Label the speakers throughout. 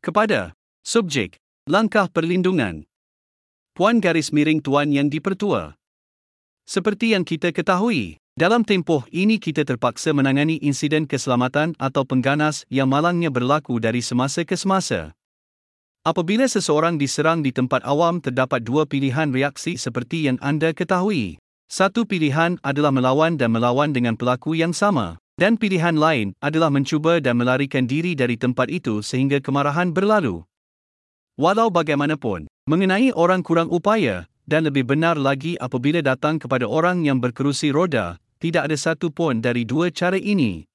Speaker 1: Kepada subjek langkah perlindungan. Puan garis miring tuan yang dipertua. Seperti yang kita ketahui, dalam tempoh ini kita terpaksa menangani insiden keselamatan atau pengganas yang malangnya berlaku dari semasa ke semasa. Apabila seseorang diserang di tempat awam terdapat dua pilihan reaksi seperti yang anda ketahui. Satu pilihan adalah melawan dan melawan dengan pelaku yang sama, dan pilihan lain adalah mencuba dan melarikan diri dari tempat itu sehingga kemarahan berlalu. Walau bagaimanapun, mengenai orang kurang upaya, dan lebih benar lagi apabila datang kepada orang yang berkerusi roda, tidak ada satu pun dari dua cara ini.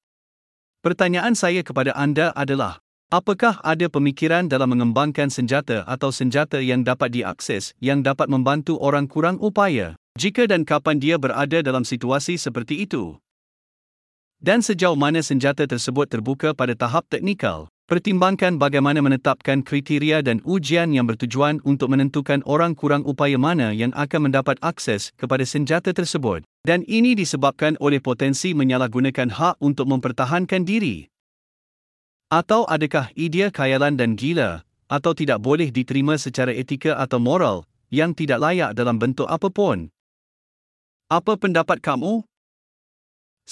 Speaker 1: Pertanyaan saya kepada anda adalah, Apakah ada pemikiran dalam mengembangkan senjata atau senjata yang dapat diakses yang dapat membantu orang kurang upaya, jika dan kapan dia berada dalam situasi seperti itu? Dan sejauh mana senjata tersebut terbuka pada tahap teknikal, pertimbangkan bagaimana menetapkan kriteria dan ujian yang bertujuan untuk menentukan orang kurang upaya mana yang akan mendapat akses kepada senjata tersebut. Dan ini disebabkan oleh potensi menyalahgunakan hak untuk mempertahankan diri. Atau adakah idea khayalan dan gila, atau tidak boleh diterima secara etika atau moral, yang tidak layak dalam bentuk apapun? Apa pendapat kamu?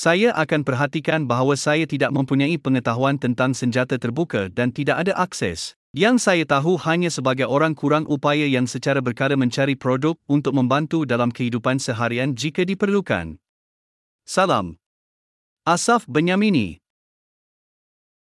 Speaker 1: Saya akan perhatikan bahawa saya tidak mempunyai pengetahuan tentang senjata terbuka dan tidak ada akses. Yang saya tahu hanya sebagai orang kurang upaya yang secara berkara mencari produk untuk membantu dalam kehidupan seharian jika diperlukan. Salam. Asaf Benyamini